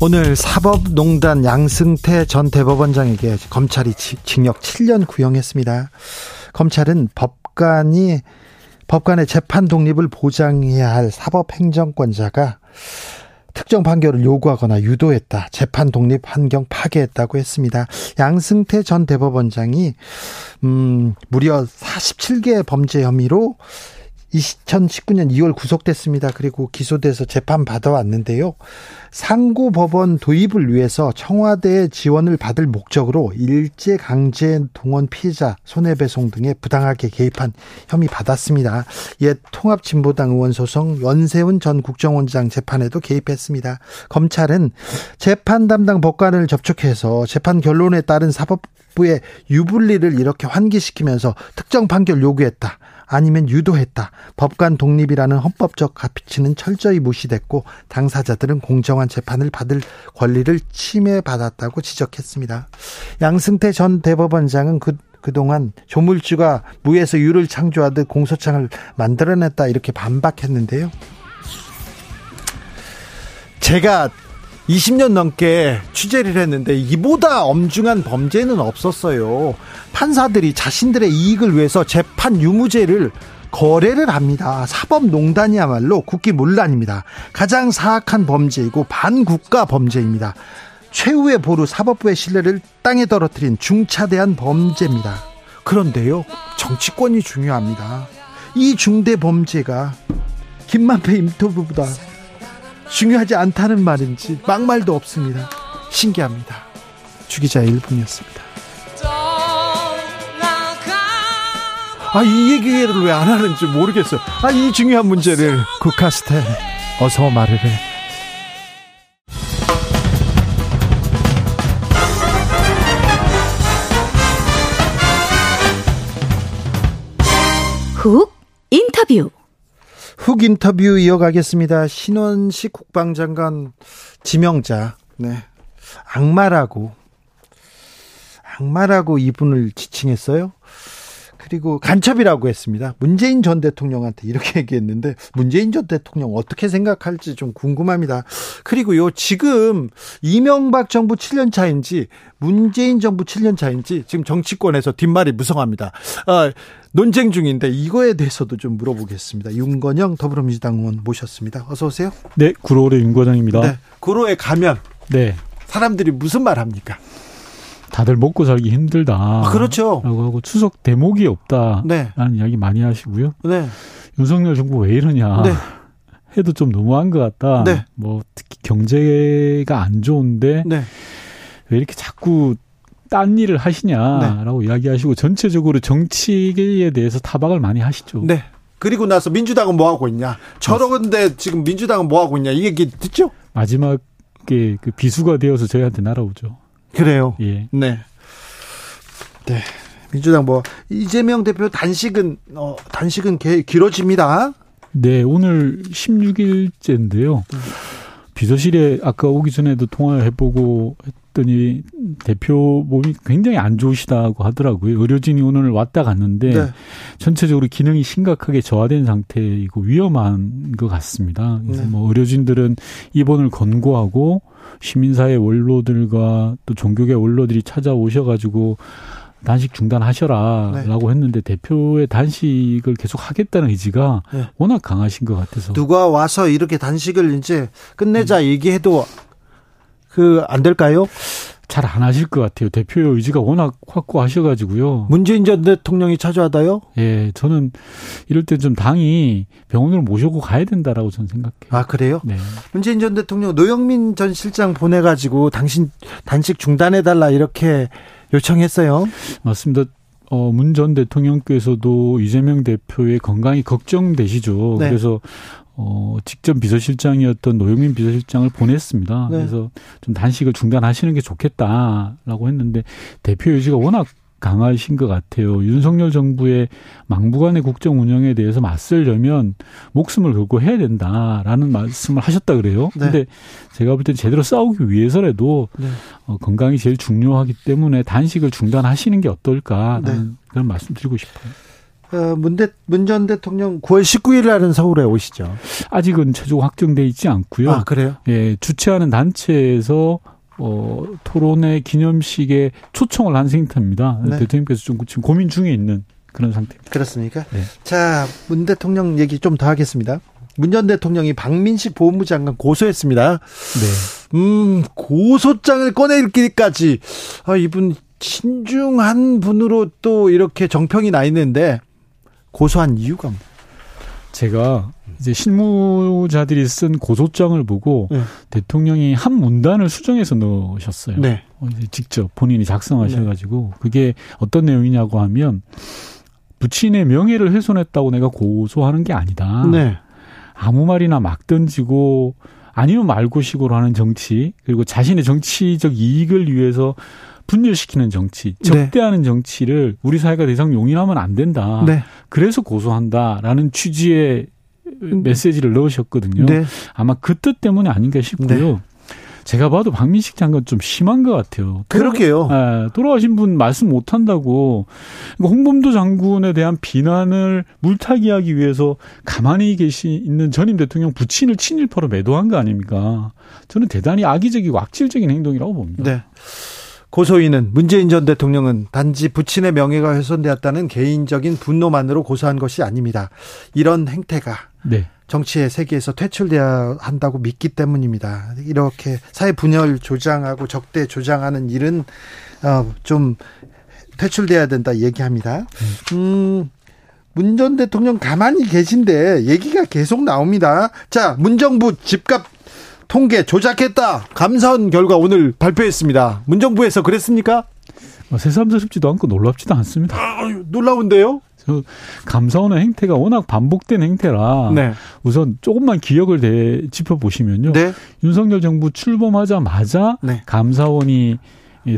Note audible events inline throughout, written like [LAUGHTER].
오늘 사법농단 양승태 전 대법원장에게 검찰이 징역 7년 구형했습니다. 검찰은 법관이 법관의 재판 독립을 보장해야 할 사법행정권자가 특정 판결을 요구하거나 유도했다. 재판 독립 환경 파괴했다고 했습니다. 양승태 전 대법원장이 음 무려 47개 범죄 혐의로 2019년 2월 구속됐습니다. 그리고 기소돼서 재판 받아왔는데요. 상고 법원 도입을 위해서 청와대의 지원을 받을 목적으로 일제 강제 동원 피해자 손해배송 등에 부당하게 개입한 혐의 받았습니다. 옛 통합진보당 의원 소송 연세훈 전 국정원장 재판에도 개입했습니다. 검찰은 재판 담당 법관을 접촉해서 재판 결론에 따른 사법부의 유불리를 이렇게 환기시키면서 특정 판결 요구했다. 아니면 유도했다. 법관 독립이라는 헌법적 가치는 철저히 무시됐고 당사자들은 공정한 재판을 받을 권리를 침해받았다고 지적했습니다. 양승태 전 대법원장은 그 그동안 조물주가 무에서 유를 창조하듯 공소장을 만들어냈다 이렇게 반박했는데요. 제가 20년 넘게 취재를 했는데 이보다 엄중한 범죄는 없었어요. 판사들이 자신들의 이익을 위해서 재판 유무죄를 거래를 합니다. 사법농단이야말로 국기문란입니다. 가장 사악한 범죄이고 반국가 범죄입니다. 최후의 보루 사법부의 신뢰를 땅에 떨어뜨린 중차대한 범죄입니다. 그런데요, 정치권이 중요합니다. 이 중대 범죄가 김만배 인터뷰보다 중요하지 않다는 말인지 막말도 없습니다. 신기합니다. 주기자 1분이었습니다. 아, 이 얘기를 왜 안 하는지 모르겠어. 아, 이 중요한 문제를 국카스테 어서 말을 해. 훅 인터뷰 훅 인터뷰 이어가겠습니다. 신원식 국방장관 지명자, 네. 악마라고, 악마라고 이분을 지칭했어요. 그리고 간첩이라고 했습니다. 문재인 전 대통령한테 이렇게 [LAUGHS] 얘기했는데 문재인 전 대통령 어떻게 생각할지 좀 궁금합니다. 그리고요 지금 이명박 정부 7년 차인지 문재인 정부 7년 차인지 지금 정치권에서 뒷말이 무성합니다. 아, 논쟁 중인데 이거에 대해서도 좀 물어보겠습니다. 윤건영 더불어민주당 의원 모셨습니다. 어서 오세요. 네, 구로의 윤건영입니다. 네, 구로에 가면 네. 사람들이 무슨 말 합니까? 다들 먹고 살기 힘들다. 아, 그렇죠. 라고 하고 추석 대목이 없다. 네. 라는 이야기 많이 하시고요. 네. 윤석열 정부 왜 이러냐. 네. 해도 좀 너무한 것 같다. 네. 뭐 특히 경제가 안 좋은데 네. 왜 이렇게 자꾸 딴 일을 하시냐라고 네. 이야기하시고 전체적으로 정치에 대해서 타박을 많이 하시죠. 네. 그리고 나서 민주당은 뭐 하고 있냐? 저런데 지금 민주당은 뭐 하고 있냐? 이 얘기 듣죠? 마지막에 그 비수가 되어서 저희한테 날아오죠. 그래요. 예. 네. 네. 민주당 뭐 이재명 대표 단식은 어 단식은 개, 길어집니다. 네, 오늘 16일째인데요. 비서실에 아까 오기 전에도 통화를 해보고 했더니 대표 몸이 굉장히 안 좋으시다고 하더라고요. 의료진이 오늘 왔다 갔는데 네. 전체적으로 기능이 심각하게 저하된 상태이고 위험한 것 같습니다. 그래서 네. 뭐 의료진들은 입원을 권고하고 시민사회 원로들과 또 종교계 원로들이 찾아오셔가지고 단식 중단하셔라라고 네. 했는데 대표의 단식을 계속 하겠다는 의지가 네. 워낙 강하신 것 같아서 누가 와서 이렇게 단식을 이제 끝내자 음. 얘기해도 그 안 될까요? 잘 안 하실 것 같아요. 대표의 의지가 워낙 확고하셔가지고요. 문재인 전 대통령이 찾아와다요? 예, 저는 이럴 때 좀 당이 병원으로 모셔고 가야 된다라고 저는 생각해요. 아 그래요? 네. 문재인 전 대통령 노영민 전 실장 보내가지고 당신 단식 중단해달라 이렇게 요청했어요. 맞습니다. 어, 문 전 대통령께서도 이재명 대표의 건강이 걱정되시죠. 네. 그래서 어, 직전 비서실장이었던 노영민 비서실장을 보냈습니다. 네. 그래서 좀 단식을 중단하시는 게 좋겠다라고 했는데 대표 의지가 워낙 강하신 것 같아요. 윤석열 정부의 망부간의 국정 운영에 대해서 맞설려면 목숨을 걸고 해야 된다라는 말씀을 하셨다 그래요. 네. 근데 제가 볼 때 제대로 싸우기 위해서라도 네. 어, 건강이 제일 중요하기 때문에 단식을 중단하시는 게 어떨까 네. 그런 말씀 드리고 싶어요. 어, 문대, 문전 대통령 9월 19일 날은 서울에 오시죠. 아직은 최종 확정돼 있지 않고요. 아, 그래요? 예, 주최하는 단체에서 어, 토론회 기념식에 초청을 한 상태입니다. 네. 대통령께서 좀 지금 고민 중에 있는 그런 상태입니다. 그렇습니까? 네. 자, 문 대통령 얘기 좀 더 하겠습니다. 문 전 대통령이 박민식 보훈부 장관 고소했습니다. 네. 음, 고소장을 꺼내기까지 아, 이분 신중한 분으로 또 이렇게 정평이 나 있는데 고소한 이유가 뭐? 제가 이제 실무자들이 쓴 고소장을 보고 네. 대통령이 한 문단을 수정해서 넣으셨어요. 네. 어, 이제 직접 본인이 작성하셔가지고 네. 그게 어떤 내용이냐고 하면 부친의 명예를 훼손했다고 내가 고소하는 게 아니다. 네. 아무 말이나 막 던지고 아니면 말고식으로 하는 정치 그리고 자신의 정치적 이익을 위해서 분열시키는 정치, 네. 적대하는 네. 정치를 우리 사회가 더 이상 용인하면 안 된다. 네. 그래서 고소한다라는 취지의 음. 메시지를 넣으셨거든요. 네. 아마 그 뜻 때문에 아닌가 싶고요. 네. 제가 봐도 박민식 장관 좀 심한 것 같아요. 그렇게요. 예, 돌아가신 분 말씀 못 한다고. 그러니까 홍범도 장군에 대한 비난을 물타기하기 위해서 가만히 계시 있는 전임 대통령 부친을 친일파로 매도한 거 아닙니까? 저는 대단히 악의적이고 악질적인 행동이라고 봅니다. 네. 고소인은 문재인 전 대통령은 단지 부친의 명예가 훼손되었다는 개인적인 분노만으로 고소한 것이 아닙니다. 이런 행태가 네. 정치의 세계에서 퇴출돼야 한다고 믿기 때문입니다. 이렇게 사회 분열 조장하고 적대 조장하는 일은 어, 좀 퇴출돼야 된다 얘기합니다. 음, 문 전 대통령 가만히 계신데 얘기가 계속 나옵니다. 자, 문정부 집값 통계 조작했다. 감사원 결과 오늘 발표했습니다. 문정부에서 그랬습니까? 뭐 새삼스럽지도 않고 놀랍지도 않습니다. 아, 놀라운데요? 저 감사원의 행태가 워낙 반복된 행태라 네. 우선 조금만 기억을 대, 짚어 보시면요. 네. 윤석열 정부 출범하자마자 네. 감사원이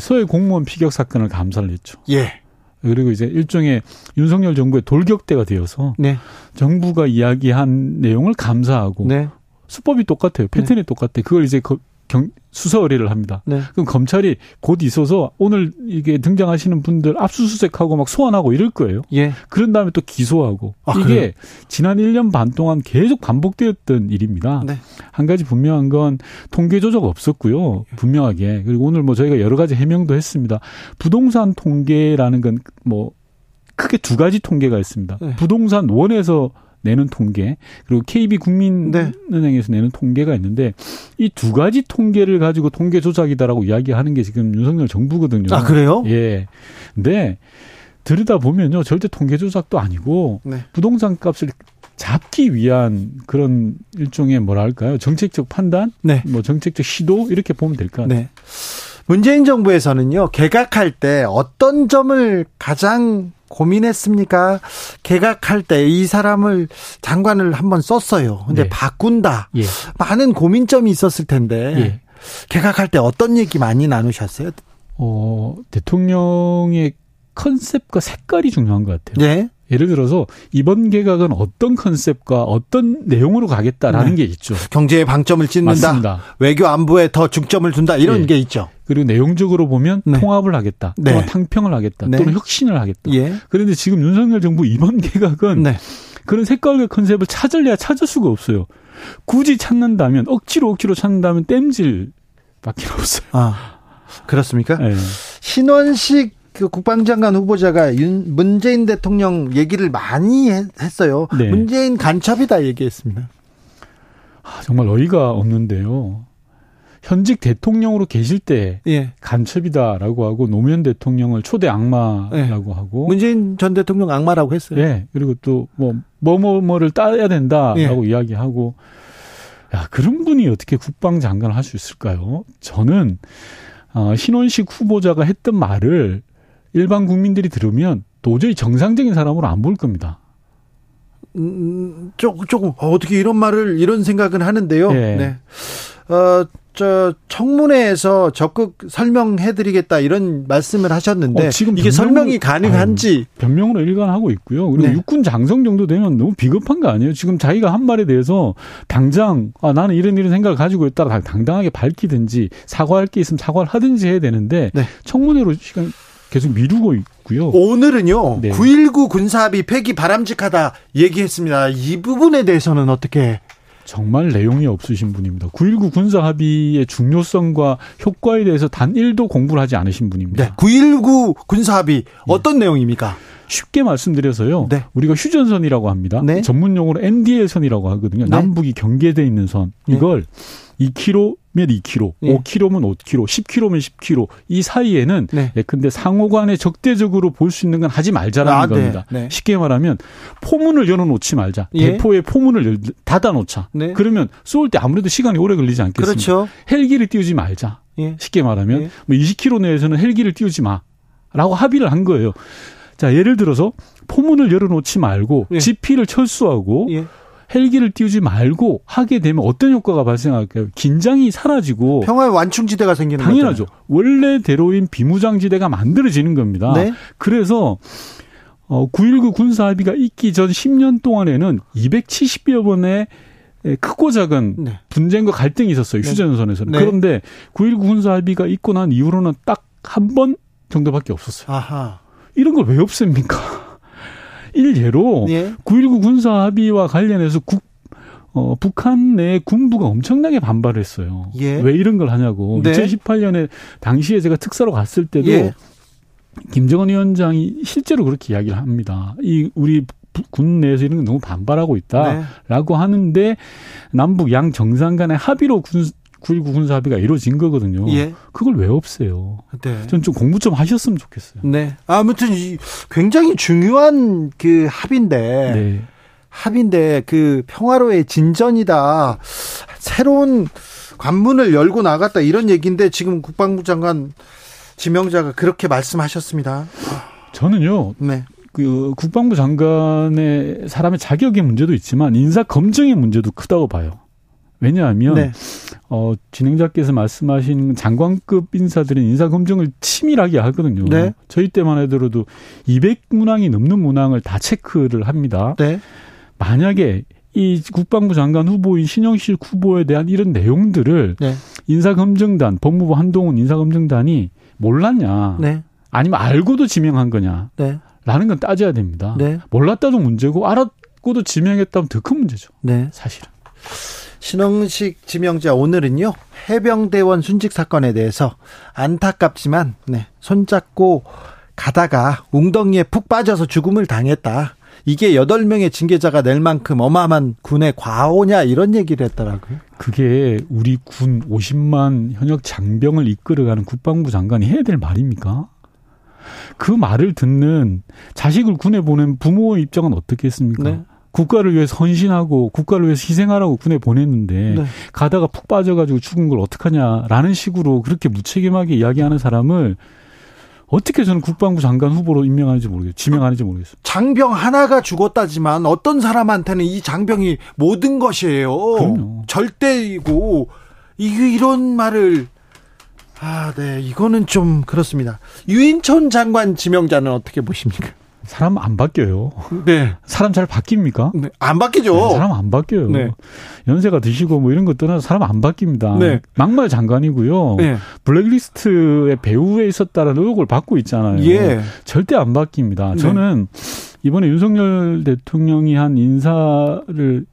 서해 공무원 피격 사건을 감사를 했죠. 예. 그리고 이제 일종의 윤석열 정부의 돌격대가 되어서 네. 정부가 이야기한 내용을 감사하고 네. 수법이 똑같아요. 패턴이 네. 똑같아. 그걸 이제 경, 수사 의뢰를 합니다. 네. 그럼 검찰이 곧 있어서 오늘 이게 등장하시는 분들 압수수색하고 막 소환하고 이럴 거예요. 예. 그런 다음에 또 기소하고 아, 이게 그래요? 지난 1년 반 동안 계속 반복되었던 일입니다. 네. 한 가지 분명한 건 통계 조작 없었고요. 분명하게 그리고 오늘 뭐 저희가 여러 가지 해명도 했습니다. 부동산 통계라는 건 뭐 크게 두 가지 통계가 있습니다. 네. 부동산 원에서 내는 통계 그리고 KB 국민은행에서 네. 내는 통계가 있는데 이 두 가지 통계를 가지고 통계 조작이다라고 이야기하는 게 지금 윤석열 정부거든요. 아 그래요? 예. 근데 들여다 보면요 절대 통계 조작도 아니고 네. 부동산 값을 잡기 위한 그런 일종의 뭐랄까요 정책적 판단, 네. 뭐 정책적 시도 이렇게 보면 될 것 같아요. 네. 문재인 정부에서는요 개각할 때 어떤 점을 가장 고민했습니까? 개각할 때 이 사람을 장관을 한번 썼어요. 근데 네. 바꾼다. 예. 많은 고민점이 있었을 텐데 예. 개각할 때 어떤 얘기 많이 나누셨어요? 어, 대통령의 컨셉과 색깔이 중요한 것 같아요. 네. 예를 들어서 이번 개각은 어떤 컨셉과 어떤 내용으로 가겠다라는 네. 게 있죠. 경제에 방점을 찍는다. 맞습니다. 외교 안보에 더 중점을 둔다. 이런 네. 게 있죠. 그리고 내용적으로 보면 네. 통합을 하겠다. 네. 또는 탕평을 하겠다. 네. 또는 혁신을 하겠다. 예. 그런데 지금 윤석열 정부 이번 개각은 네. 그런 색깔과 컨셉을 찾을래야 찾을 수가 없어요. 굳이 찾는다면 억지로 억지로 찾는다면 땜질 밖에 없어요. 아. 그렇습니까? 네. 신원식 그 국방장관 후보자가 윤, 문재인 대통령 얘기를 많이 했어요. 네. 문재인 간첩이다 얘기했습니다. 아, 정말 어이가 없는데요. 현직 대통령으로 계실 때 예. 간첩이다라고 하고 노무현 대통령을 초대 악마라고 예. 하고 문재인 전 대통령 악마라고 했어요. 예. 그리고 또 뭐 뭐뭐 뭐를 따야 된다라고 예. 이야기하고 야 그런 분이 어떻게 국방장관을 할 수 있을까요? 저는 어, 신원식 후보자가 했던 말을 일반 국민들이 들으면 도저히 정상적인 사람으로 안 볼 겁니다. 음, 조금 조금 어, 어떻게 이런 말을 이런 생각은 하는데요. 네. 네. 어, 저 청문회에서 적극 설명해드리겠다 이런 말씀을 하셨는데 어, 지금 이게 설명이 가능한지 아유, 변명으로 일관하고 있고요. 그리고 네. 육군 장성 정도 되면 너무 비겁한 거 아니에요? 지금 자기가 한 말에 대해서 당장 아 나는 이런 이런 생각을 가지고 있다 당당하게 밝히든지 사과할 게 있으면 사과를 하든지 해야 되는데 네. 청문회로 시간 계속 미루고 있고요. 오늘은요. 네. 9.19 군사합의 폐기 바람직하다 얘기했습니다. 이 부분에 대해서는 어떻게 정말 내용이 없으신 분입니다. 9.19 군사 합의의 중요성과 효과에 대해서 단 1도 공부를 하지 않으신 분입니다. 네. 9.19 군사 합의 어떤 네. 내용입니까? 쉽게 말씀드려서요. 네. 우리가 휴전선이라고 합니다. 네. 전문 용어로 NDL선이라고 하거든요. 네. 남북이 경계돼 있는 선. 네. 이걸 2km 면 2km, 네. 5km면 5km, 10km면 10km 이 사이에는 네. 예, 근데 상호간에 적대적으로 볼 수 있는 건 하지 말자라는 아, 네. 겁니다. 네. 쉽게 말하면 포문을 열어놓지 말자. 예. 대포의 포문을 닫아놓자. 네. 그러면 쏠 때 아무래도 시간이 오래 걸리지 않겠습니까? 그렇죠. 헬기를 띄우지 말자. 예. 쉽게 말하면 예. 뭐 20km 내에서는 헬기를 띄우지 마라고 합의를 한 거예요. 자 예를 들어서 포문을 열어놓지 말고 예. GP를 철수하고 예. 헬기를 띄우지 말고 하게 되면 어떤 효과가 발생할까요? 긴장이 사라지고 평화의 완충지대가 생기는 당연하죠. 거잖아요. 원래대로인 비무장지대가 만들어지는 겁니다. 네? 그래서 어, 9.19 군사합의가 있기 전 10년 동안에는 270여 번의 크고 작은 네. 분쟁과 갈등이 있었어요. 네. 휴전선에서는. 네. 그런데 9.19 군사합의가 있고 난 이후로는 딱 한 번 정도밖에 없었어요. 아하. 이런 걸 왜 없앱니까? 일례로 예. 9.19 군사 합의와 관련해서 국 어, 북한 내 군부가 엄청나게 반발했어요. 예. 왜 이런 걸 하냐고. 네. 2018년에 당시에 제가 특사로 갔을 때도 예. 김정은 위원장이 실제로 그렇게 이야기를 합니다. 이 우리 군 내에서 이런 게 너무 반발하고 있다라고 네. 하는데 남북 양 정상 간의 합의로 군 9.19 군사 합의가 이루어진 거거든요. 예. 그걸 왜 없애요? 네. 저는 좀 공부 좀 하셨으면 좋겠어요. 네. 아무튼 굉장히 중요한 그 합인데. 네. 합인데 그 평화로의 진전이다. 새로운 관문을 열고 나갔다 이런 얘기인데 지금 국방부 장관 지명자가 그렇게 말씀하셨습니다. 저는요. 네. 그 국방부 장관의 사람의 자격의 문제도 있지만 인사 검증의 문제도 크다고 봐요. 왜냐하면 네. 어, 진행자께서 말씀하신 장관급 인사들은 인사 검증을 치밀하게 하거든요. 네. 저희 때만 해도 200문항이 넘는 문항을 다 체크를 합니다. 네. 만약에 이 국방부 장관 후보인 신영실 후보에 대한 이런 내용들을 네. 인사 검증단, 법무부 한동훈 인사 검증단이 몰랐냐. 네. 아니면 알고도 지명한 거냐. 네. 라는 건 따져야 됩니다. 네. 몰랐다도 문제고 알았고도 지명했다면 더 큰 문제죠. 네. 사실은. 신홍식 지명자 오늘은요 해병대원 순직 사건에 대해서 안타깝지만 네, 손잡고 가다가 웅덩이에 푹 빠져서 죽음을 당했다. 이게 여덟 명의 징계자가 낼 만큼 어마어마한 군의 과오냐 이런 얘기를 했더라고요. 그게 우리 군 50만 현역 장병을 이끌어가는 국방부 장관이 해야 될 말입니까? 그 말을 듣는 자식을 군에 보낸 부모의 입장은 어떻겠습니까? 네. 국가를 위해서 헌신하고 국가를 위해서 희생하라고 군에 보냈는데 네. 가다가 푹 빠져가지고 죽은 걸 어떡하냐라는 식으로 그렇게 무책임하게 이야기하는 사람을 어떻게 저는 국방부 장관 후보로 임명하는지 모르겠어요. 지명하는지 모르겠어요. 장병 하나가 죽었다지만 어떤 사람한테는 이 장병이 모든 것이에요. 그럼요. 절대이고 이게 이런 말을 아, 네. 이거는 좀 그렇습니다. 유인천 장관 지명자는 어떻게 보십니까? 사람 안 바뀌어요. 네. 사람 잘 바뀝니까? 네. 안 바뀌죠. 네, 사람 안 바뀌어요. 네. 연세가 드시고 뭐 이런 거 떠나서 사람 안 바뀝니다. 네. 막말 장관이고요. 네. 블랙리스트의 배후에 있었다는 의혹을 받고 있잖아요. 예. 절대 안 바뀝니다. 네. 저는 이번에 윤석열 대통령이 한 인사를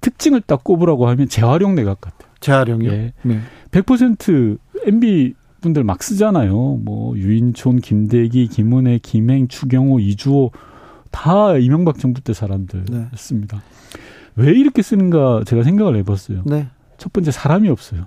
특징을 딱 꼽으라고 하면 재활용 내각 같아요. 재활용이요? 예. 네. 100% MB 분들 막 쓰잖아요. 뭐 유인촌, 김대기, 김은혜, 김행, 추경호, 이주호 다 이명박 정부 때 사람들였습니다. 네. 왜 이렇게 쓰는가 제가 생각을 해봤어요. 네. 첫 번째 사람이 없어요.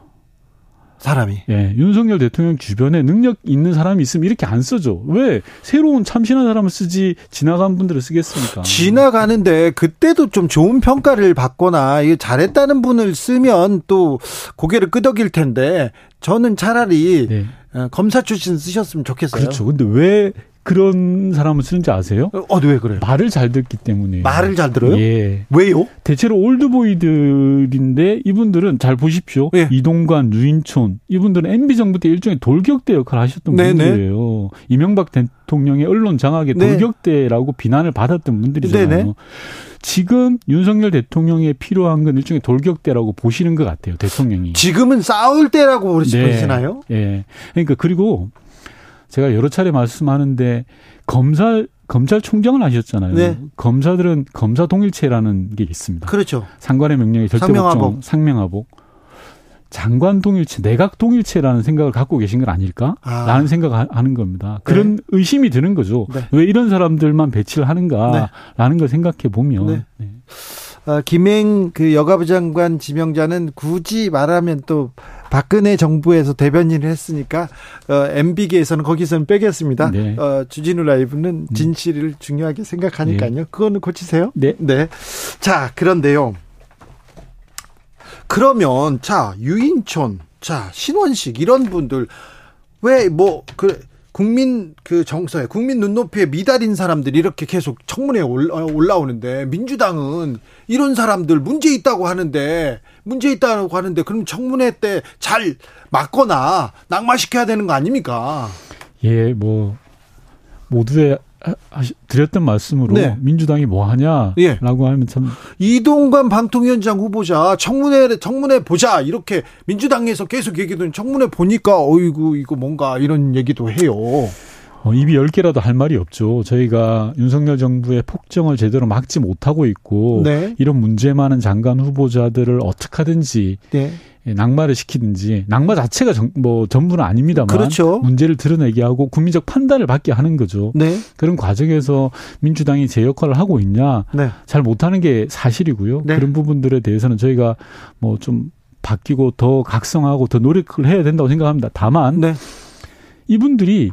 사람이. 예. 윤석열 대통령 주변에 능력 있는 사람이 있으면 이렇게 안 쓰죠. 왜 새로운 참신한 사람을 쓰지 지나간 분들을 쓰겠습니까? 지나가는데 그때도 좀 좋은 평가를 받거나 잘했다는 분을 쓰면 또 고개를 끄덕일 텐데 저는 차라리 네. 어, 검사 출신 쓰셨으면 좋겠어요. 그렇죠. 근데 왜 그런 사람을 쓰는지 아세요? 어, 왜 그래요? 말을 잘 듣기 때문에. 말을 잘 들어요? 예. 왜요? 대체로 올드보이들인데 이분들은 잘 보십시오. 예. 이동관, 유인촌 이분들은 MB 정부 때 일종의 돌격대 역할을 하셨던 네네. 분들이에요. 이명박 대통령의 언론 장악의 네. 돌격대라고 비난을 받았던 분들이잖아요. 네네. 지금 윤석열 대통령에 필요한 건 일종의 돌격대라고 보시는 것 같아요. 대통령이. 지금은 싸울 때라고 네. 보시나요? 예. 그러니까 그리고 제가 여러 차례 말씀하는데 검사 검찰총장을 하셨잖아요. 네. 검사들은 검사 동일체라는 게 있습니다. 그렇죠. 상관의 명령이 절대 상명하복. 상명하복. 장관 동일체, 내각 동일체라는 생각을 갖고 계신 건 아닐까? 아. 라는 생각하는 겁니다. 그런 의심이 드는 거죠. 네. 왜 이런 사람들만 배치를 하는가라는 걸 생각해 보면 네. 네. 어, 김행 그 여가부 장관 지명자는 굳이 말하면 또 박근혜 정부에서 대변인을 했으니까 어, MB계에서는 거기서는 빼겠습니다. 네. 어, 주진우 라이브는 진실을 중요하게 생각하니까요. 그거는 고치세요. 네. 네. 자, 그런데요. 그러면 자 유인촌, 자 신원식 이런 분들 왜 뭐 그 국민 그 정서에 국민 눈높이에 미달인 사람들이 이렇게 계속 청문회에 올라, 올라오는데 민주당은 이런 사람들 문제 있다고 하는데 문제 있다고 하는데 그럼 청문회 때 잘 막거나 낙마시켜야 되는 거 아닙니까? 예, 뭐 모두의 드렸던 말씀으로 네. 민주당이 뭐 하냐라고 예. 하면 참 이동관 방통위원장 후보자 청문회 청문회 보자 이렇게 민주당에서 계속 얘기도 청문회 보니까 어이구 이거 뭔가 이런 얘기도 해요. 어, 입이 열 개라도 할 말이 없죠. 저희가 윤석열 정부의 폭정을 제대로 막지 못하고 있고 네. 이런 문제 많은 장관 후보자들을 어떻게 하든지 네. 예, 낙마를 시키든지 낙마 자체가 정- 뭐 전부는 아닙니다만 그렇죠. 문제를 드러내게 하고 국민적 판단을 받게 하는 거죠. 네. 그런 과정에서 민주당이 제 역할을 하고 있냐 네. 잘 못하는 게 사실이고요. 네. 그런 부분들에 대해서는 저희가 뭐 좀 바뀌고 더 각성하고 더 노력을 해야 된다고 생각합니다. 다만 네. 이분들이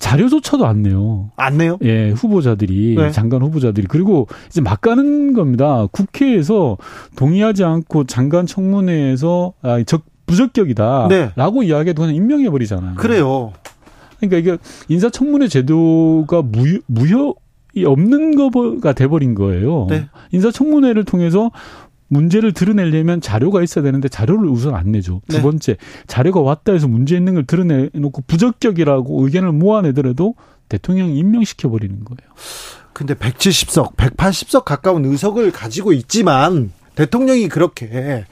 자료조차도 안 내요. 안 내요? 예, 후보자들이 네. 장관 후보자들이 그리고 이제 막 가는 겁니다. 국회에서 동의하지 않고 장관 청문회에서 아, 적 부적격이다라고 네. 이야기해도 그냥 임명해 버리잖아요. 그래요. 그러니까 이게 인사청문회 제도가 무효, 무효 이 없는 거가 돼버린 거예요. 네. 인사청문회를 통해서 문제를 드러내려면 자료가 있어야 되는데 자료를 우선 안 내죠. 두 네. 번째, 자료가 왔다 해서 문제 있는 걸 드러내놓고 부적격이라고 의견을 모아내더라도 대통령이 임명시켜 버리는 거예요. 근데 170석, 180석 가까운 의석을 가지고 있지만 대통령이 그렇게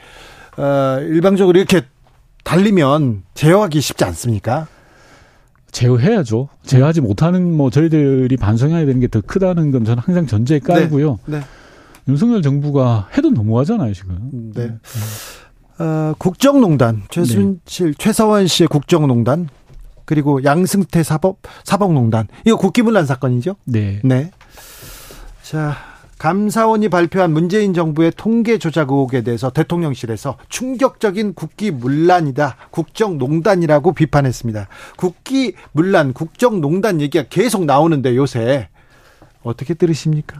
어, 일방적으로 이렇게 달리면 제어하기 쉽지 않습니까? 제어해야죠. 제어하지 못하는 뭐 저희들이 반성해야 되는 게 더 크다는 건 저는 항상 전제에 깔고요. 네. 윤석열 정부가 해도 너무하잖아요 지금. 네. 어, 국정농단 최순실 최서원 씨의 국정농단 그리고 양승태 사법 사법농단 이거 국기문란 사건이죠? 네. 네. 자, 감사원이 발표한 문재인 정부의 통계 조작 의혹에 대해서 대통령실에서 충격적인 국기문란이다, 국정농단이라고 비판했습니다. 국기문란, 국정농단 얘기가 계속 나오는데 요새 어떻게 들으십니까?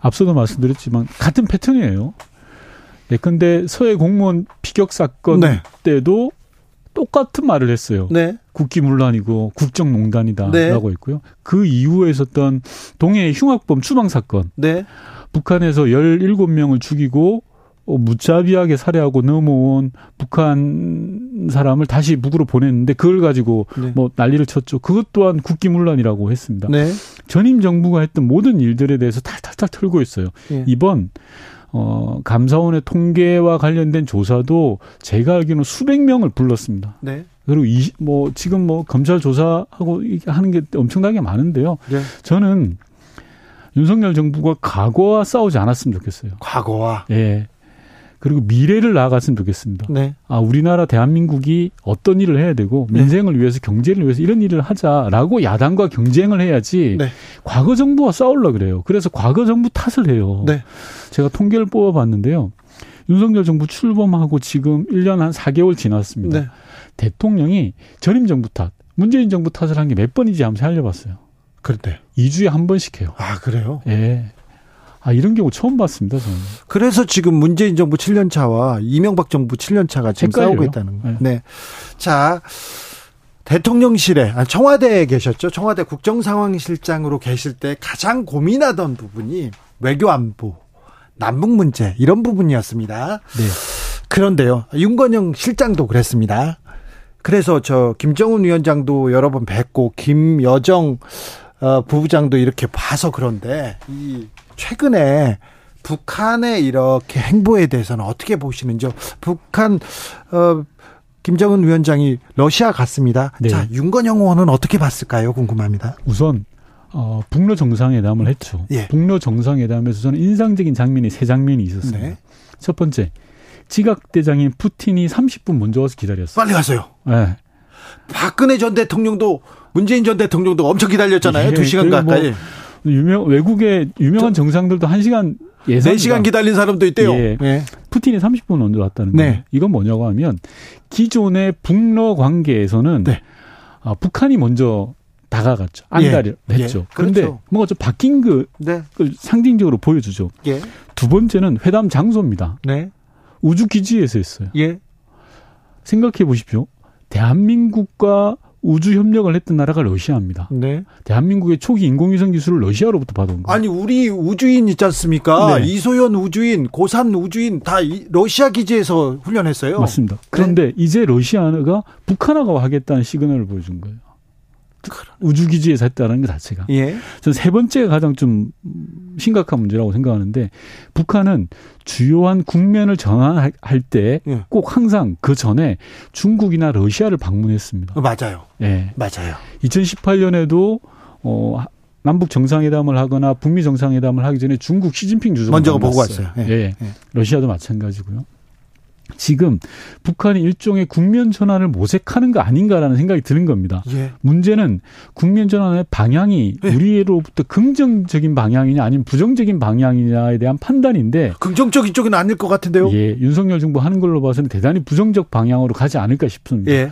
앞서도 말씀드렸지만 같은 패턴이에요. 예컨대 서해 공무원 피격 사건 네. 때도 똑같은 말을 했어요. 네, 국기문란이고 국정농단이다라고 네. 했고요. 그 이후에 있었던 동해 흉악범 추방 사건, 네, 북한에서 17명을 죽이고 어, 무자비하게 살해하고 넘어온 북한 사람을 다시 북으로 보냈는데 그걸 가지고 네. 뭐 난리를 쳤죠. 그것 또한 국기문란이라고 했습니다. 네, 전임 정부가 했던 모든 일들에 대해서 탈탈탈 털고 있어요. 예. 이번 어 감사원의 통계와 관련된 조사도 제가 알기로는 수백 명을 불렀습니다. 네, 그리고 이 뭐 지금 뭐 검찰 조사하고 하는 게 엄청나게 많은데요. 네. 저는 윤석열 정부가 과거와 싸우지 않았으면 좋겠어요. 과거와 예. 그리고 미래를 나아갔으면 좋겠습니다. 네, 아, 우리나라 대한민국이 어떤 일을 해야 되고 네. 민생을 위해서 경제를 위해서 이런 일을 하자라고 야당과 경쟁을 해야지 네. 과거 정부와 싸우려 그래요. 그래서 과거 정부 탓을 해요. 네. 제가 통계를 뽑아 봤는데요. 윤석열 정부 출범하고 지금 1년 한 4개월 지났습니다. 네. 대통령이 전임 정부 탓, 문재인 정부 탓을 한 게 몇 번인지 한번 살려봤어요. 그런데 2주에 한 번씩 해요. 아 그래요? 예. 아, 이런 경우 처음 봤습니다, 저는. 그래서 지금 문재인 정부 7년 차와 이명박 정부 7년 차가 지금 헷갈려요. 싸우고 있다는 거예요. 네. 네. 자, 대통령실에 아, 청와대에 계셨죠. 청와대 국정상황실장으로 계실 때 가장 고민하던 부분이 외교 안보, 남북 문제 이런 부분이었습니다. 네. 그런데요. 윤건영 실장도 그랬습니다. 그래서 저 김정은 위원장도 여러 번 뵙고 김여정 어, 부부장도 이렇게 봐서 그런데 이 최근에 북한의 이렇게 행보에 대해서는 어떻게 보시는지요? 북한 어 김정은 위원장이 러시아 갔습니다. 네. 자, 윤건영 의원은 어떻게 봤을까요? 궁금합니다. 우선 어, 북러 정상회담을 했죠. 예. 북러 정상회담에서 저는 인상적인 장면이 세 장면이 있었습니다. 네. 첫 번째, 지각대장인 푸틴이 30분 먼저 와서 기다렸어요. 빨리 가세요. 네. 박근혜 전 대통령도 문재인 전 대통령도 엄청 기다렸잖아요. 예, 2시간 뭐 가까이. 뭐 유명 외국의 유명한 정상들도 1시간 예상 4시간 기다린 사람도 있대요. 예. 네. 푸틴이 30분 먼저 왔다는. 네. 이건 뭐냐고 하면 기존의 북러 관계에서는 네. 아, 북한이 먼저 다가갔죠. 안달을 예. 했죠. 예. 그런데 그렇죠. 뭔가 좀 바뀐 그, 네. 그 상징적으로 보여주죠. 예. 두 번째는 회담 장소입니다. 네. 우주 기지에서 했어요. 예. 생각해 보십시오. 대한민국과 우주 협력을 했던 나라가 러시아입니다. 네. 대한민국의 초기 인공위성 기술을 러시아로부터 받은 거예요. 아니 우리 우주인 있지 않습니까? 네. 이소연 우주인, 고산 우주인 다 러시아 기지에서 훈련했어요. 맞습니다. 그런데 네. 이제 러시아가 북한하고 하겠다는 시그널을 보여준 거예요. 우주 기지에서 했다는 것 자체가. 예. 저는 세 번째가 가장 좀 심각한 문제라고 생각하는데 북한은 주요한 국면을 전환할 때꼭 예. 항상 그 전에 중국이나 러시아를 방문했습니다. 어, 맞아요. 예. 맞아요. 2018년에도 어 남북 정상회담을 하거나 북미 정상회담을 하기 전에 중국 시진핑 주석을 먼저 보고 왔어요. 예. 예. 예. 러시아도 마찬가지고요. 지금 북한이 일종의 국면 전환을 모색하는 거 아닌가라는 생각이 드는 겁니다. 예. 문제는 국면 전환의 방향이 예. 우리로부터 긍정적인 방향이냐 아니면 부정적인 방향이냐에 대한 판단인데 긍정적인 쪽은 아닐 것 같은데요. 예, 윤석열 정부 하는 걸로 봐서는 대단히 부정적 방향으로 가지 않을까 싶습니다. 예.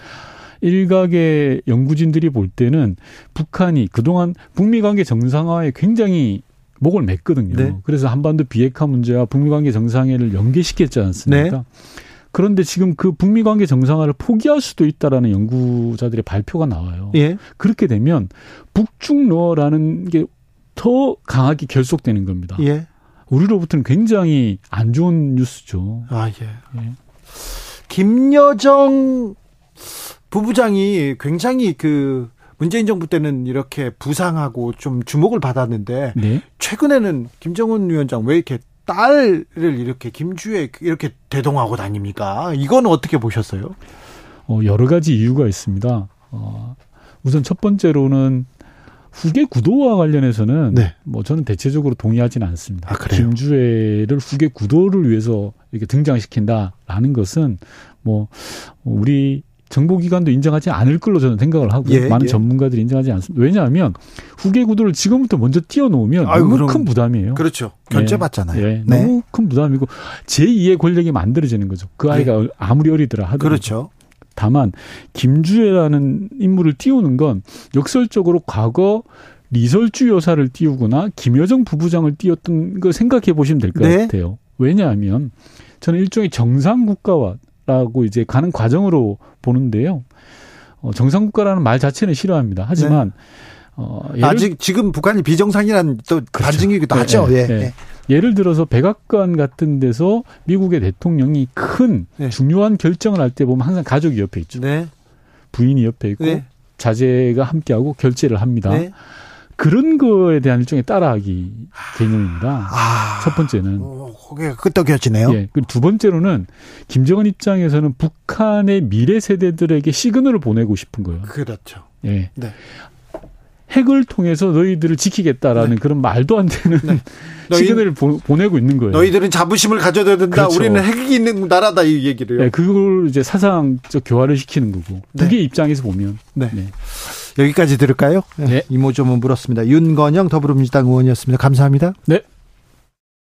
일각의 연구진들이 볼 때는 북한이 그동안 북미 관계 정상화에 굉장히 목을 맸거든요. 네. 그래서 한반도 비핵화 문제와 북미 관계 정상회를 연계시켰지 않습니까? 네. 그런데 지금 그 북미 관계 정상화를 포기할 수도 있다라는 연구자들의 발표가 나와요. 예. 그렇게 되면 북중 러라는 게 더 강하게 결속되는 겁니다. 예. 우리로부터는 굉장히 안 좋은 뉴스죠. 아, 예. 예. 김여정 부부장이 굉장히 그 문재인 정부 때는 이렇게 부상하고 좀 주목을 받았는데 네? 최근에는 김정은 위원장 왜 이렇게 딸을 이렇게 김주에 이렇게 대동하고 다닙니까? 이건 어떻게 보셨어요? 어, 여러 가지 이유가 있습니다. 어, 우선 첫 번째로는 후계 구도와 관련해서는 네. 뭐 저는 대체적으로 동의하지는 않습니다. 아, 김주애를 후계 구도를 위해서 이렇게 등장시킨다라는 것은 뭐 우리 정보기관도 인정하지 않을 걸로 저는 생각을 하고 예, 많은 예. 전문가들이 인정하지 않습니다. 왜냐하면 후계 구도를 지금부터 먼저 띄워놓으면 아유, 너무 큰 부담이에요. 그렇죠. 견제받잖아요. 예, 네. 너무 큰 부담이고 제2의 권력이 만들어지는 거죠. 그 아이가 네. 아무리 어리더라 하더라도. 그렇죠. 다만 김주애라는 인물을 띄우는 건 역설적으로 과거 리설주 여사를 띄우거나 김여정 부부장을 띄웠던 거 생각해 보시면 될것 네. 같아요. 왜냐하면 저는 일종의 정상 국가와 라고 이제 가는 과정으로 보는데요. 어, 정상국가라는 말 자체는 싫어합니다. 하지만 네. 어, 아직 지금 북한이 비정상이라는 또 그렇죠. 반증이기도 네, 하죠. 네, 예. 네. 예를 들어서 백악관 같은 데서 미국의 대통령이 큰 네. 중요한 결정을 할 때 보면 항상 가족이 옆에 있죠. 네. 부인이 옆에 있고 자제가 함께하고 결제를 합니다. 그런 거에 대한 일종의 따라하기 개념입니다. 아, 첫 번째는. 어, 그게 끄떡여지네요. 예. 그리고 두 번째로는 김정은 입장에서는 북한의 미래 세대들에게 시그널을 보내고 싶은 거예요. 그렇죠. 예. 네. 핵을 통해서 너희들을 지키겠다라는 네. 그런 말도 안 되는 네. [LAUGHS] 시그널을 보, 내고 있는 거예요. 너희들은 자부심을 가져야 된다. 그렇죠. 우리는 핵이 있는 나라다 이 얘기를요. 네, 그걸 이제 사상적 교화를 시키는 거고. 네. 북의 입장에서 보면. 네. 네. 여기까지 들을까요? 네. 이모조문 물었습니다. 윤건영 더불어민주당 의원이었습니다. 감사합니다. 네.